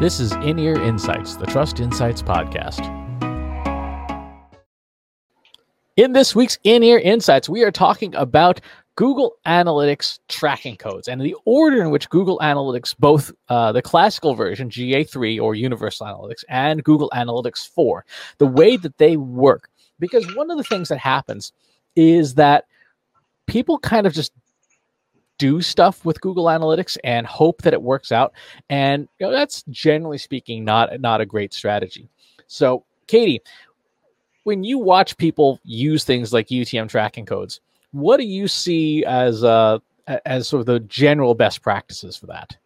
This is In Ear Insights, the Trust Insights podcast. In this week's In Ear Insights, we are talking about Google Analytics tracking codes and the order in which Google Analytics, both uh, the classical version, GA3 or Universal Analytics, and Google Analytics 4, the way that they work. Because one of the things that happens is that people kind of just do stuff with Google Analytics and hope that it works out. And you know, that's generally speaking not not a great strategy. So, Katie, when you watch people use things like UTM tracking codes, what do you see as uh, as sort of the general best practices for that?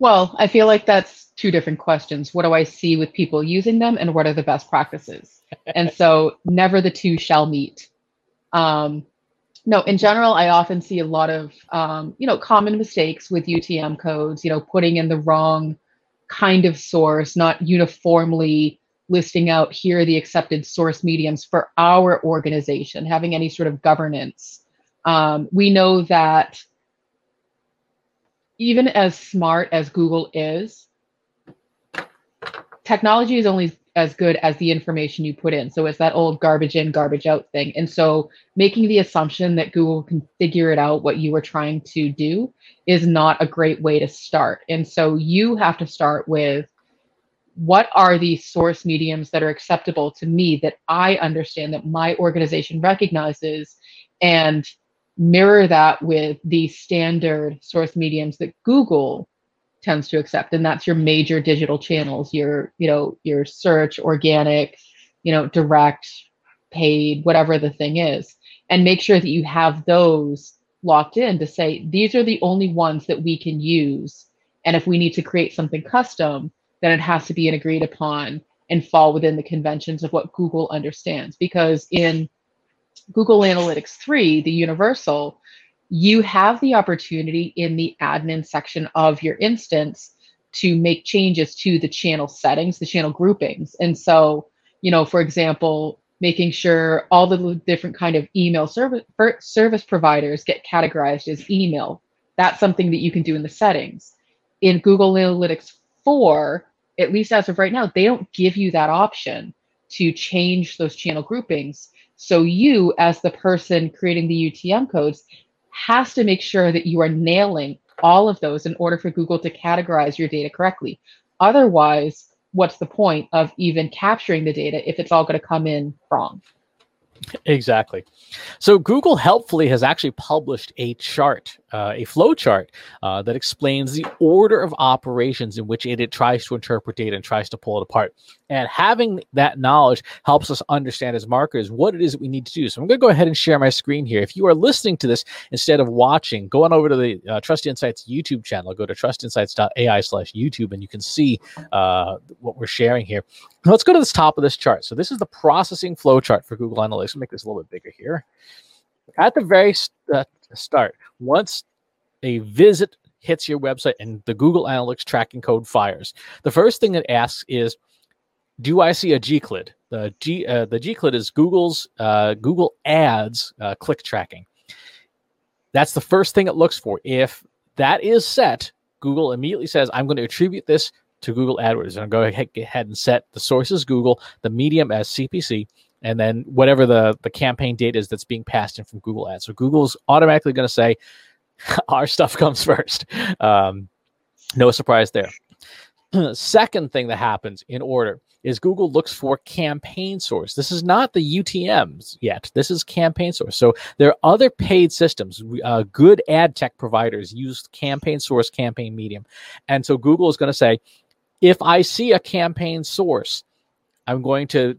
Well, I feel like that's two different questions. What do I see with people using them, and what are the best practices? and so, never the two shall meet. Um, no, in general, I often see a lot of um, you know common mistakes with UTM codes. You know, putting in the wrong kind of source, not uniformly listing out here are the accepted source mediums for our organization, having any sort of governance. Um, we know that even as smart as Google is, technology is only as good as the information you put in. So it's that old garbage in, garbage out thing. And so making the assumption that Google can figure it out what you were trying to do is not a great way to start. And so you have to start with what are the source mediums that are acceptable to me that I understand that my organization recognizes and mirror that with the standard source mediums that Google tends to accept and that's your major digital channels your you know your search organic you know direct paid whatever the thing is and make sure that you have those locked in to say these are the only ones that we can use and if we need to create something custom then it has to be an agreed upon and fall within the conventions of what Google understands. Because in Google Analytics 3, the universal, you have the opportunity in the admin section of your instance to make changes to the channel settings, the channel groupings. And so, you know, for example, making sure all the different kind of email service service providers get categorized as email. That's something that you can do in the settings. In Google Analytics 4, at least as of right now, they don't give you that option to change those channel groupings. So you, as the person creating the UTM codes, has to make sure that you are nailing all of those in order for Google to categorize your data correctly. Otherwise, what's the point of even capturing the data if it's all going to come in wrong? Exactly. So Google helpfully has actually published a chart, uh, a flow chart uh, that explains the order of operations in which it, it, tries to interpret data and tries to pull it apart. And having that knowledge helps us understand as marketers what it is that we need to do. So I'm going to go ahead and share my screen here. If you are listening to this instead of watching, go on over to the uh, Trust Insights YouTube channel. Go to trustinsights.ai slash YouTube and you can see uh, what we're sharing here. Now let's go to the top of this chart. So this is the processing flow chart for Google Analytics. I'll make this a little bit bigger here. At the very uh, start, once a visit hits your website and the Google Analytics tracking code fires, the first thing it asks is, do I see a GCLID? The G uh, the GCLID is Google's uh, Google Ads uh, click tracking. That's the first thing it looks for. If that is set, Google immediately says, "I'm going to attribute this to Google AdWords." And go ahead and set the source as Google, the medium as CPC, and then whatever the the campaign data is that's being passed in from Google Ads. So Google's automatically going to say, "Our stuff comes first. Um, no surprise there. Second thing that happens in order is Google looks for campaign source. This is not the UTMs yet. This is campaign source. So there are other paid systems. Uh, good ad tech providers use campaign source, campaign medium. And so Google is going to say, if I see a campaign source, I'm going to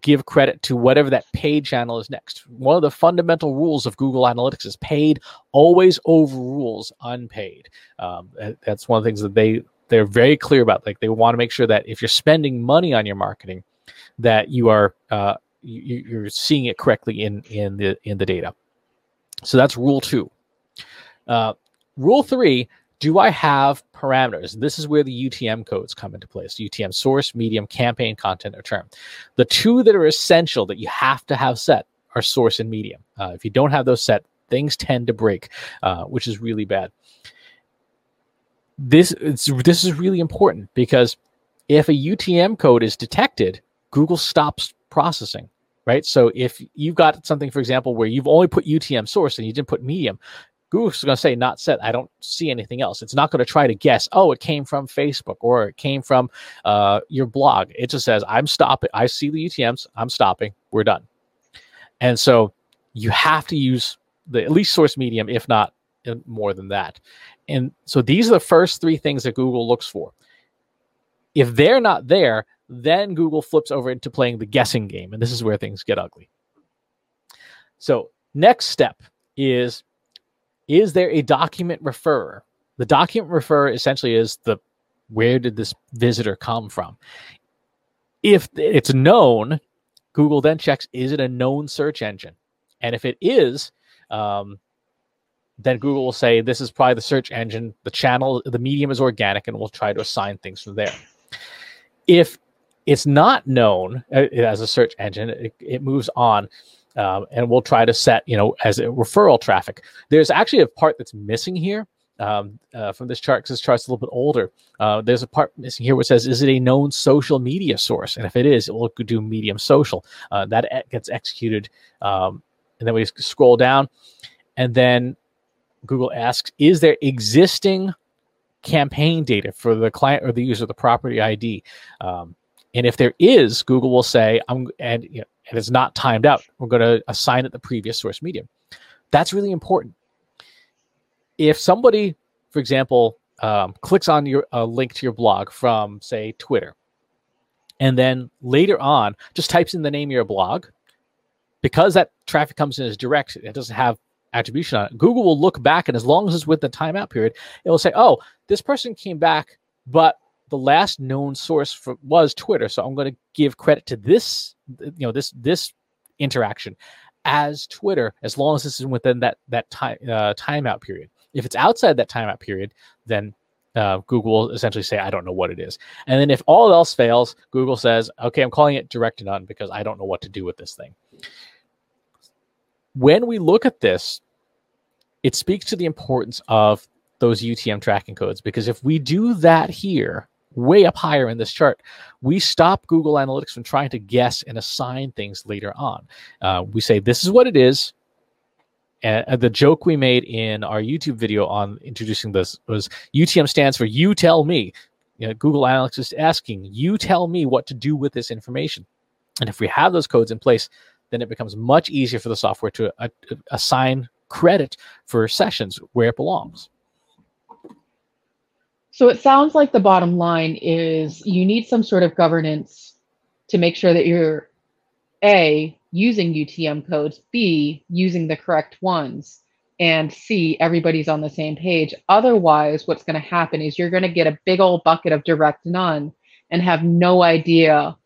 give credit to whatever that paid channel is next. One of the fundamental rules of Google Analytics is paid always overrules unpaid. Um, that's one of the things that they they're very clear about like they want to make sure that if you're spending money on your marketing that you are uh, you, are seeing it correctly in in the in the data so that's rule two uh, rule three do i have parameters? This is where the utm codes come into place utm source medium campaign content or term. The two that are essential that you have to have set are source and medium. Uh, if you don't have those set things tend to break uh, which is really bad. This this is really important because if a UTM code is detected, Google stops processing, right? So if you've got something, for example, where you've only put UTM source and you didn't put medium, Google's going to say not set. I don't see anything else. It's not going to try to guess. Oh, it came from Facebook or it came from uh, your blog. It just says I'm stopping. I see the UTM's. I'm stopping. We're done. And so you have to use the at least source medium, if not uh, more than that. And so these are the first three things that Google looks for. If they're not there, then Google flips over into playing the guessing game, and this is where things get ugly. So next step is is there a document referrer? The document referrer essentially is the where did this visitor come from? If it's known, Google then checks is it a known search engine? And if it is, um, then Google will say this is probably the search engine, the channel, the medium is organic, and we'll try to assign things from there. If it's not known uh, as a search engine, it, it moves on um, and we'll try to set you know as a referral traffic. There's actually a part that's missing here um, uh, from this chart because this chart's a little bit older. Uh, there's a part missing here which says is it a known social media source? And if it is it will do medium social. Uh, that gets executed um, and then we scroll down and then google asks is there existing campaign data for the client or the user the property id um, and if there is google will say i'm and you know, and it's not timed out, we're going to assign it the previous source medium. That's really important. If somebody, for example, um, clicks on your a link to your blog from, say, Twitter, and then later on just types in the name of your blog, because that traffic comes in as direct, it doesn't have attribution on it. Google will look back, and as long as it's with the timeout period, it will say, "Oh, this person came back, but the last known source for, was Twitter, so I'm going to give credit to this, you know, this this interaction as Twitter, as long as this is within that that time uh, timeout period. If it's outside that timeout period, then uh, Google will essentially say, I don't know what it is. And then if all else fails, Google says, okay, I'm calling it direct none because I don't know what to do with this thing. When we look at this, it speaks to the importance of those UTM tracking codes because if we do that here, way up higher in this chart, we stop Google Analytics from trying to guess and assign things later on. Uh, we say, this is what it is. And the joke we made in our YouTube video on introducing this was UTM stands for you tell me. You know, Google Analytics is asking, you tell me what to do with this information. And if we have those codes in place, then it becomes much easier for the software to uh, assign credit for sessions where it belongs. So it sounds like the bottom line is you need some sort of governance to make sure that you're A, using UTM codes, B, using the correct ones, and C, everybody's on the same page. Otherwise, what's going to happen is you're going to get a big old bucket of direct none and have no idea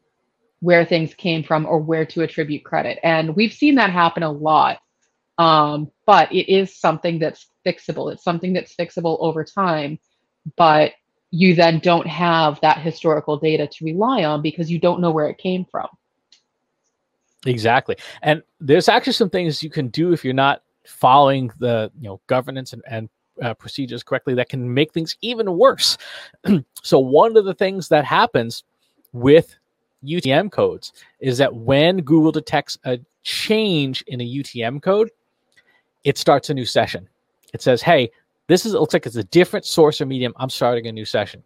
where things came from or where to attribute credit. And we've seen that happen a lot. Um, but it is something that's fixable. It's something that's fixable over time but you then don't have that historical data to rely on because you don't know where it came from. Exactly. And there's actually some things you can do if you're not following the you know governance and, and uh, procedures correctly that can make things even worse. so one of the things that happens with UTM codes is that when Google detects a change in a UTM code, it starts a new session. It says, "Hey, this is it looks like it's a different source or medium. I'm starting a new session.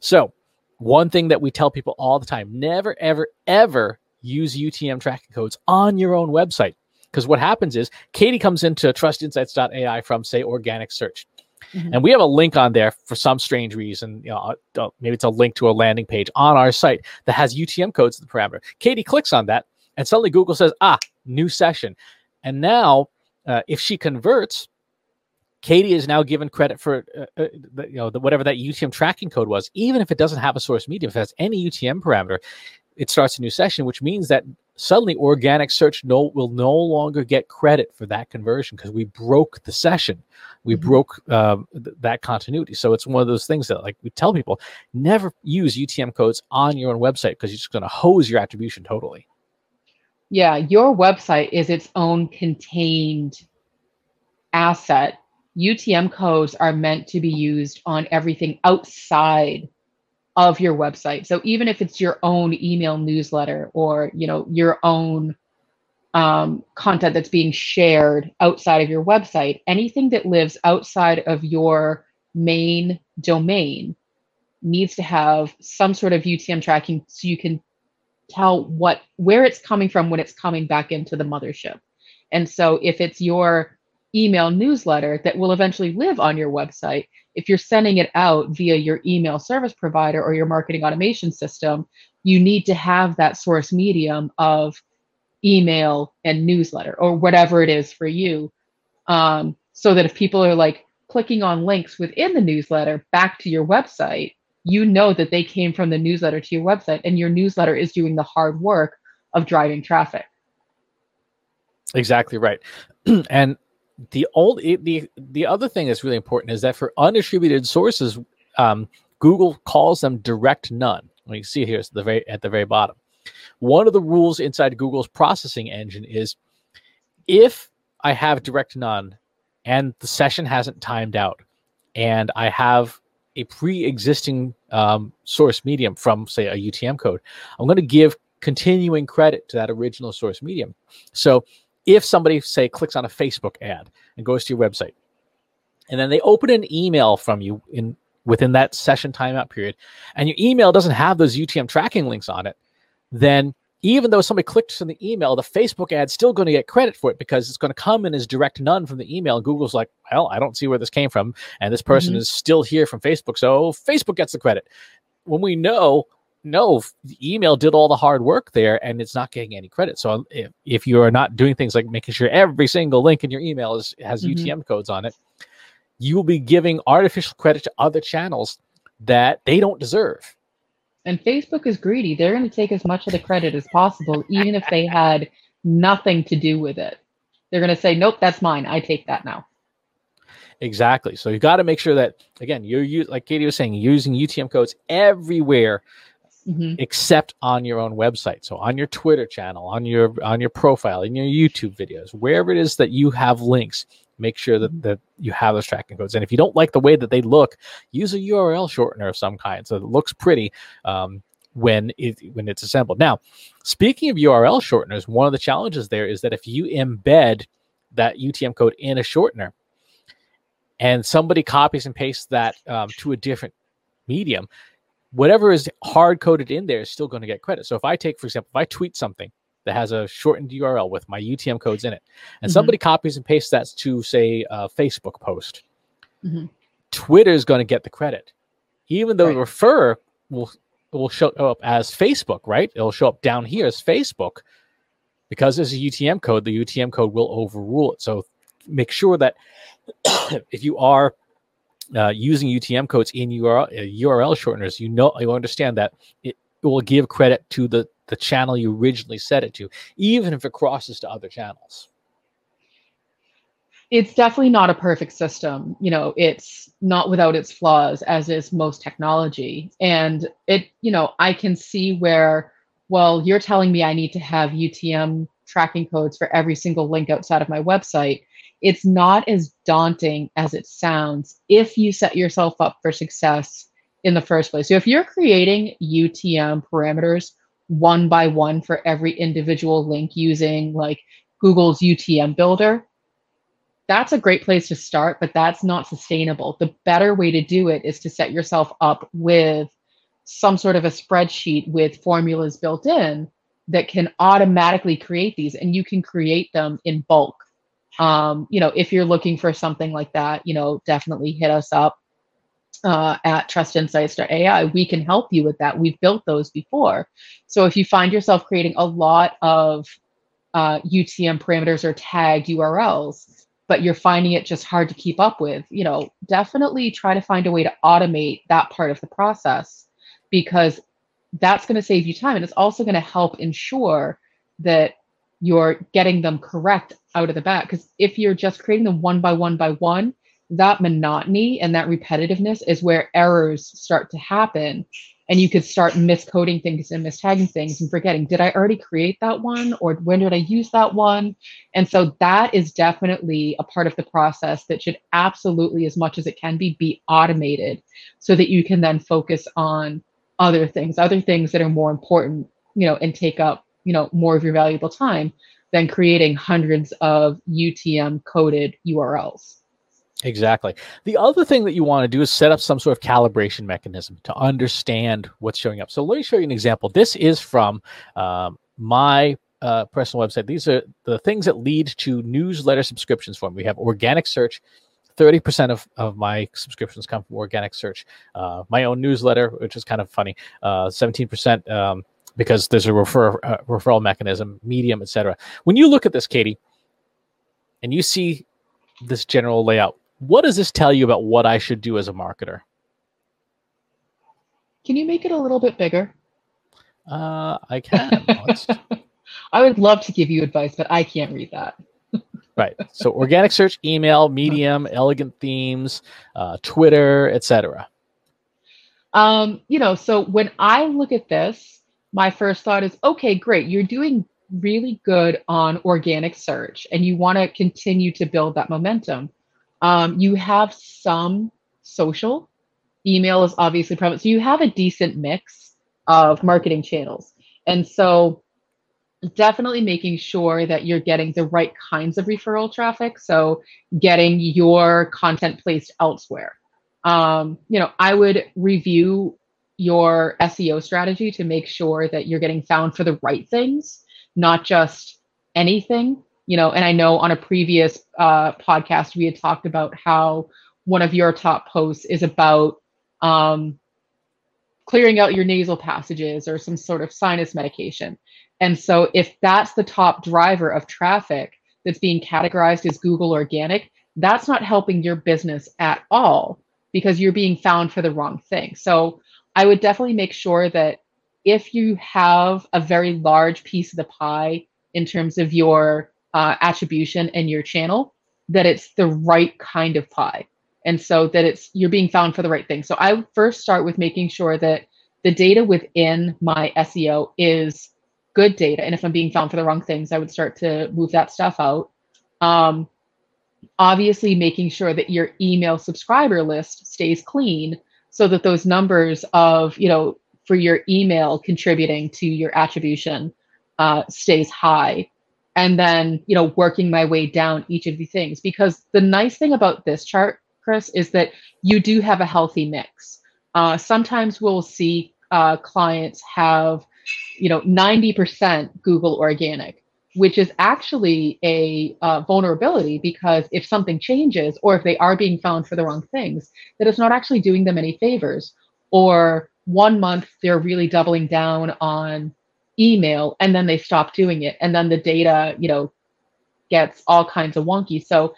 So one thing that we tell people all the time: never, ever, ever use UTM tracking codes on your own website. Because what happens is Katie comes into trustinsights.ai from say organic search. Mm-hmm. And we have a link on there for some strange reason. You know, uh, maybe it's a link to a landing page on our site that has UTM codes in the parameter. Katie clicks on that, and suddenly Google says, "Ah, new session." And now, uh, if she converts, Katie is now given credit for uh, uh, you know the, whatever that UTM tracking code was, even if it doesn't have a source medium. If it has any UTM parameter, it starts a new session, which means that suddenly organic search no will no longer get credit for that conversion because we broke the session, we mm-hmm. broke um, th- that continuity. So it's one of those things that like we tell people never use UTM codes on your own website because you're just going to hose your attribution totally. Yeah, your website is its own contained asset UTM codes are meant to be used on everything outside of your website. So even if it's your own email newsletter or you know your own um, content that's being shared outside of your website, anything that lives outside of your main domain needs to have some sort of UTM tracking so you can tell what where it's coming from when it's coming back into the mothership. And so if it's your email newsletter that will eventually live on your website, if you're sending it out via your email service provider or your marketing automation system, you need to have that source medium of email and newsletter or whatever it is for you. Um, so that if people are like clicking on links within the newsletter back to your website, you know that they came from the newsletter to your website and your newsletter is doing the hard work of driving traffic. Exactly right. and the old the the other thing that's really important is that for undistributed sources, um, Google calls them direct none. Well, you see here at the very at the very bottom. One of the rules inside Google's processing engine is if I have direct none and the session hasn't timed out, and I have a pre-existing um, source medium from say a UTM code, I'm going to give continuing credit to that original source medium. So if somebody say clicks on a Facebook ad and goes to your website, and then they open an email from you in within that session timeout period, and your email doesn't have those UTM tracking links on it, then even though somebody clicked on the email, the Facebook ad's still going to get credit for it because it's going to come in as direct none from the email. And Google's like, well, I don't see where this came from. And this person mm-hmm. is still here from Facebook. So Facebook gets the credit. When we know no, email did all the hard work there and it's not getting any credit. So um, if, if you are not doing things like making sure every single link in your email is, has mm-hmm. UTM codes on it, you will be giving artificial credit to other channels that they don't deserve. And Facebook is greedy. They're going to take as much of the credit as possible, even if they had nothing to do with it. They're going to say, nope, that's mine. I take that now. Exactly. So you got to make sure that, again, you're, like Katie was saying, using UTM codes everywhere mm-hmm. except on your own website. So on your Twitter channel, on your on your profile, in your YouTube videos, wherever it is that you have links, make sure that, mm-hmm. that you have those tracking codes. And if you don't like the way that they look, use a URL shortener of some kind so it looks pretty. Um, when it when it's assembled. Now, speaking of URL shorteners, one of the challenges there is that if you embed that UTM code in a shortener, and somebody copies and pastes that um, to a different medium, whatever is hard coded in there is still going to get credit. So if I take, for example, if I tweet something that has a shortened URL with my UTM codes in it, and mm-hmm. somebody copies and pastes that to, say, a Facebook post, mm-hmm. Twitter is going to get the credit, even though right. the refer will will show up as Facebook, right? It'll show up down here as Facebook because there's a UTM code. The UTM code will overrule it. So make sure that if you are uh, using UTM codes in URL, URL uh, shorteners, you know you understand that it, it will give credit to the the channel you originally set it to, even if it crosses to other channels. It's definitely not a perfect system. You know, it's not without its flaws, as is most technology. And it, you know, I can see where, well, you're telling me I need to have UTM tracking codes for every single link outside of my website it's not as daunting as it sounds if you set yourself up for success in the first place. So if you're creating UTM parameters one by one for every individual link using like Google's UTM builder, that's a great place to start, but that's not sustainable. The better way to do it is to set yourself up with some sort of a spreadsheet with formulas built in that can automatically create these and you can create them in bulk um, you know, if you're looking for something like that, you know, definitely hit us up uh, at trustinsights.ai. We can help you with that. We've built those before. So if you find yourself creating a lot of uh, UTM parameters or tagged URLs, but you're finding it just hard to keep up with, you know, definitely try to find a way to automate that part of the process because that's going to save you time and it's also going to help ensure that you're getting them correct out of the bat. Because if you're just creating them one by one by one, that monotony and that repetitiveness is where errors start to happen. And you could start miscoding things and mistagging things and forgetting did i already create that one? Or when did i use that one? And so that is definitely a part of the process that should absolutely as much as it can be be automated so that you can then focus on other things other things that are more important you know and take up you know more of your valuable time than creating hundreds of utm coded urls Exactly. The other thing that you want to do is set up some sort of calibration mechanism to understand what's showing up. So let me show you an example. This is from um, my uh, personal website. These are the things that lead to newsletter subscriptions for me. We have organic search. 30% of, of my subscriptions come from organic search. Uh, my own newsletter, which is kind of funny, uh, 17% um, because there's a refer, uh, referral mechanism, medium, etc. When you look at this, Katie, and you see this general layout, what does this tell you about what I should do as a marketer? Can you make it a little bit bigger? Uh, I can. I would love to give you advice, but I can't read that. right. So organic search, email, medium, elegant themes, uh, Twitter, etc. Um, you know, so when I look at this, my first thought is, okay, great. You're doing really good on organic search and you want to continue to build that momentum. Um, you have some social. Email is obviously prevalent. So you have a decent mix of marketing channels. And so definitely making sure that you're getting the right kinds of referral traffic. So getting your content placed elsewhere. Um, you know, I would review your SEO strategy to make sure that you're getting found for the right things, not just anything you know, and I know on a previous uh, podcast we had talked about how one of your top posts is about um, clearing out your nasal passages or some sort of sinus medication. And so, if that's the top driver of traffic that's being categorized as Google organic, that's not helping your business at all because you're being found for the wrong thing. So, I would definitely make sure that if you have a very large piece of the pie in terms of your uh, attribution and your channel that it's the right kind of pie. And so that it's you're being found for the right thing. So i first start with making sure that the data within my seo is good data. And if i'm being found for the wrong things i would start to move that stuff out. Um, obviously making sure that your email subscriber list stays clean so that those numbers of you know for your email contributing to your attribution uh, stays high. And then you know working my way down each of these things. Because the nice thing about this chart chris is that you do have a healthy mix. Uh, sometimes we'll see uh, clients have you know 90% google organic which is actually a uh, vulnerability because if something changes or if they are being found for the wrong things that it's not actually doing them any favors. Or one month they're really doubling down on email and then they stop doing it and then the data you know gets all kinds of wonky. So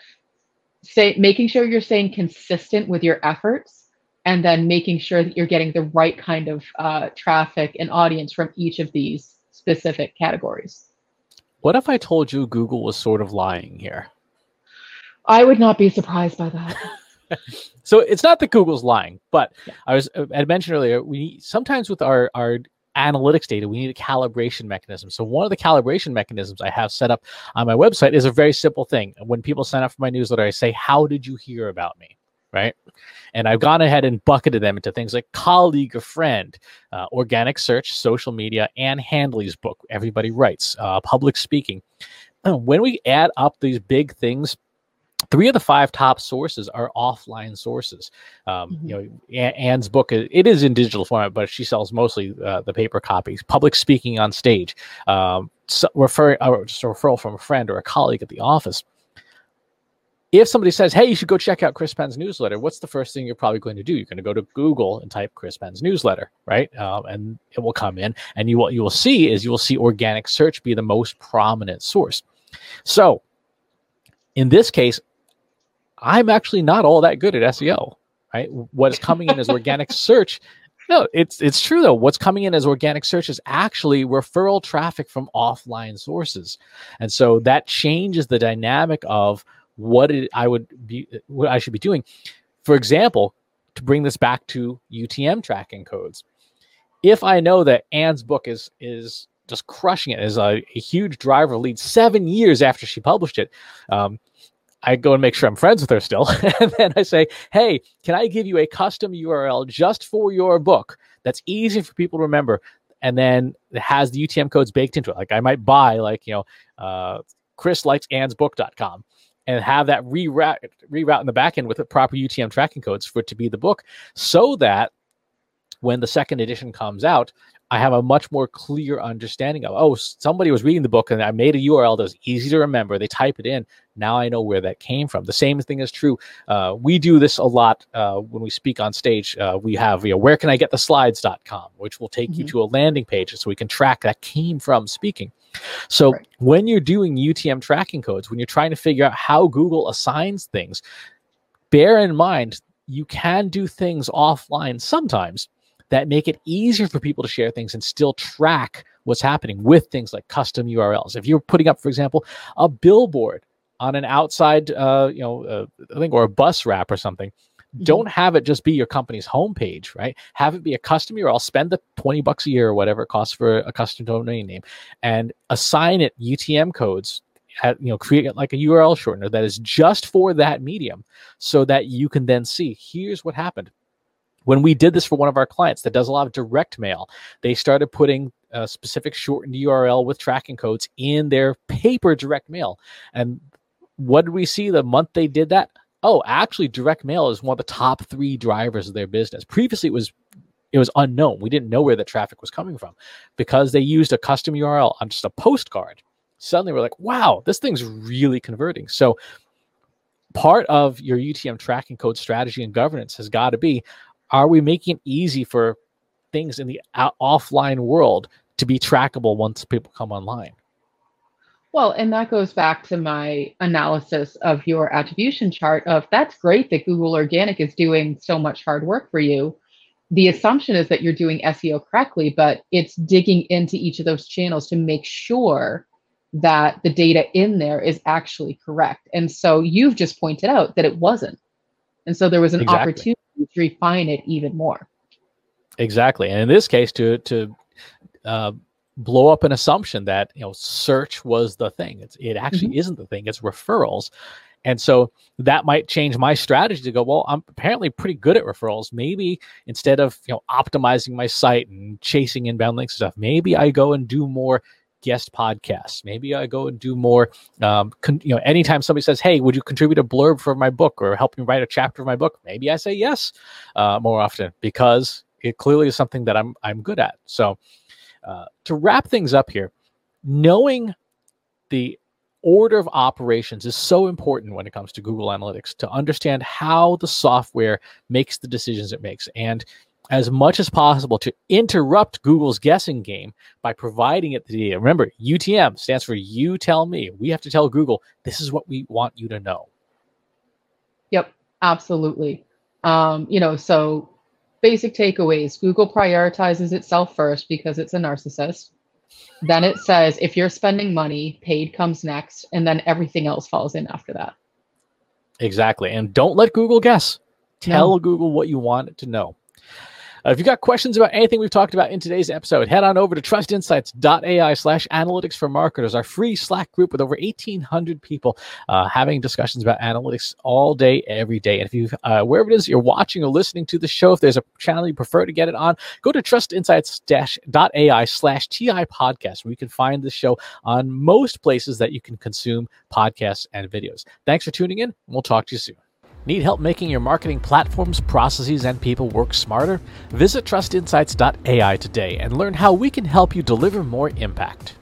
say making sure you're staying consistent with your efforts and then making sure that you're getting the right kind of uh, traffic and audience from each of these specific categories what if i told you google was sort of lying here i would not be surprised by that so it's not that Google's lying, but yeah. I was uh, I mentioned earlier we sometimes with our our analytics data, we need a calibration mechanism. So one of the calibration mechanisms I have set up on my website is a very simple thing. When people sign up for my newsletter, I say, "How did you hear about me?" Right, and I've gone ahead and bucketed them into things like colleague or friend, uh, organic search, social media, Ann Handley's book, Everybody Writes, uh, public speaking. When we add up these big things three of the five top sources are offline sources. Um, mm-hmm. You know, Ann's book it is in digital format, but she sells mostly uh, the paper copies. Public speaking on stage, um, so referring uh, just a referral from a friend or a colleague at the office. If somebody says, "Hey, you should go check out Chris Penn's newsletter," what's the first thing you're probably going to do? You're going to go to Google and type Chris Penn's newsletter, right? Um, and it will come in, and you what you will see is you will see organic search be the most prominent source. So, in this case, I'm actually not all that good at SEO. Right? What's coming in as organic search no, it's it's true though. What's coming in as organic search is actually referral traffic from offline sources, and so that changes the dynamic of what it, I would be, what I should be doing. For example, to bring this back to UTM tracking codes, if I know that Ann's book is is just crushing it, is a, a huge driver lead seven years after she published it. Um, I go and make sure I'm friends with her still. and then I say, hey, can I give you a custom URL just for your book that's easy for people to remember? And then it has the UTM codes baked into it. Like I might buy, like, you know, uh, Chris likes book.com and have that reroute, reroute in the backend with the proper UTM tracking codes for it to be the book so that when the second edition comes out, I have a much more clear understanding of, oh, somebody was reading the book and I made a URL that was easy to remember. They type it in. Now I know where that came from. The same thing is true. Uh, we do this a lot uh, when we speak on stage. Uh, we have, you know, where can I get the slides.com, which will take mm-hmm. you to a landing page so we can track that came from speaking. So right. when you're doing UTM tracking codes, when you're trying to figure out how Google assigns things, bear in mind you can do things offline sometimes that make it easier for people to share things and still track what's happening with things like custom URLs. If you're putting up, for example, a billboard on an outside, uh, you know, uh, I think, or a bus wrap or something, mm-hmm. don't have it just be your company's homepage, right? Have it be a custom URL. Spend the 20 bucks a year or whatever it costs for a custom domain name and assign it UTM codes at, you know create like a url shortener that is just for that medium so that you can then see here's what happened when we did this for one of our clients that does a lot of direct mail, they started putting a specific shortened URL with tracking codes in their paper direct mail. And what did we see the month they did that? Oh, actually, direct mail is one of the top three drivers of their business. Previously, it was it was unknown. We didn't know where the traffic was coming from because they used a custom URL on just a postcard. Suddenly, we're like, wow, this thing's really converting. So, part of your UTM tracking code strategy and governance has got to be are we making it easy for things in the offline world to be trackable once people come online? Well, and that goes back to my analysis of your attribution chart of that's great that Google Organic is doing so much hard work for you. The assumption is that you're doing SEO correctly, but it's digging into each of those channels to make sure that the data in there is actually correct. And so you've just pointed out that it wasn't. And so there was an exactly. opportunity refine it even more. Exactly, and in this case, to to uh, blow up an assumption that you know search was the thing. It's, it actually mm-hmm. isn't the thing. It's referrals, and so that might change my strategy to go. Well, I'm apparently pretty good at referrals. Maybe instead of you know optimizing my site and chasing inbound links and stuff, maybe I go and do more guest podcasts. Maybe I go and do more. Um, con- you know, anytime somebody says, "Hey, would you contribute a blurb for my book or help me write a chapter of my book?" Maybe I say yes uh, more often because it clearly is something that I'm I'm good at. So, uh, to wrap things up here, knowing the order of operations is so important when it comes to Google Analytics to understand how the software makes the decisions it makes. And as much as possible to interrupt Google's guessing game by providing it the data. Remember, UTM stands for you tell me. We have to tell Google this is what we want you to know. Yep, absolutely. Um, you know, so basic takeaways Google prioritizes itself first because it's a narcissist. Then it says if you're spending money, paid comes next, and then everything else falls in after that. Exactly. And don't let Google guess. Tell no. Google what you want it to know. Uh, if you've got questions about anything we've talked about in today's episode, head on over to trustinsights.ai slash analytics for marketers, our free Slack group with over 1,800 people uh, having discussions about analytics all day, every day. And if you, uh, wherever it is you're watching or listening to the show, if there's a channel you prefer to get it on, go to trustinsights.ai slash TI podcast, where you can find the show on most places that you can consume podcasts and videos. Thanks for tuning in. And we'll talk to you soon. Need help making your marketing platforms, processes, and people work smarter? Visit trustinsights.ai today and learn how we can help you deliver more impact.